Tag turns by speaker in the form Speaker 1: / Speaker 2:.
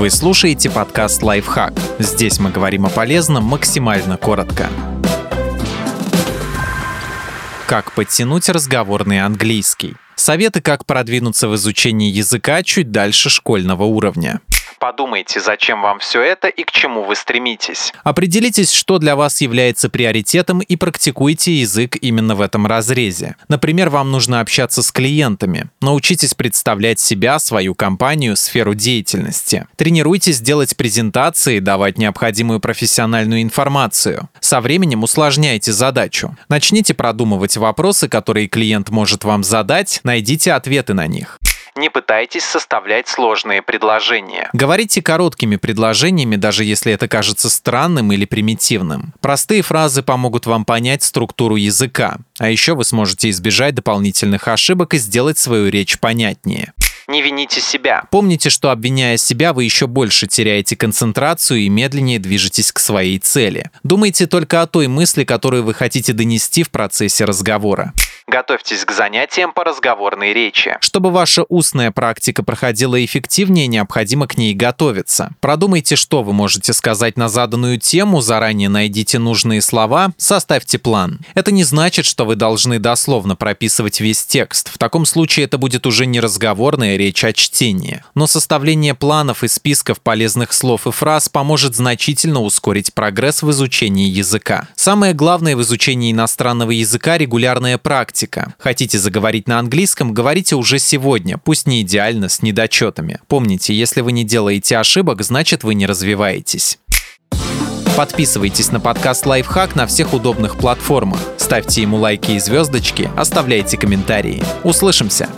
Speaker 1: Вы слушаете подкаст «Лайфхак». Здесь мы говорим о полезном максимально коротко. Как подтянуть разговорный английский? Советы, как продвинуться в изучении языка чуть дальше школьного уровня. Подумайте, зачем вам все это и к чему вы стремитесь. Определитесь, что для вас является приоритетом и практикуйте язык именно в этом разрезе. Например, вам нужно общаться с клиентами. Научитесь представлять себя, свою компанию, сферу деятельности. Тренируйтесь делать презентации, давать необходимую профессиональную информацию. Со временем усложняйте задачу. Начните продумывать вопросы, которые клиент может вам задать, найдите ответы на них. Не пытайтесь составлять сложные предложения. Говорите короткими предложениями, даже если это кажется странным или примитивным. Простые фразы помогут вам понять структуру языка. А еще вы сможете избежать дополнительных ошибок и сделать свою речь понятнее. Не вините себя. Помните, что обвиняя себя, вы еще больше теряете концентрацию и медленнее движетесь к своей цели. Думайте только о той мысли, которую вы хотите донести в процессе разговора. Готовьтесь к занятиям по разговорной речи. Чтобы ваша устная практика проходила эффективнее, необходимо к ней готовиться. Продумайте, что вы можете сказать на заданную тему, заранее найдите нужные слова, составьте план. Это не значит, что вы должны дословно прописывать весь текст. В таком случае это будет уже не разговорная речь, а чтение. Но составление планов и списков полезных слов и фраз поможет значительно ускорить прогресс в изучении языка. Самое главное в изучении иностранного языка – регулярная практика практика. Хотите заговорить на английском, говорите уже сегодня, пусть не идеально, с недочетами. Помните, если вы не делаете ошибок, значит вы не развиваетесь. Подписывайтесь на подкаст «Лайфхак» на всех удобных платформах. Ставьте ему лайки и звездочки, оставляйте комментарии. Услышимся!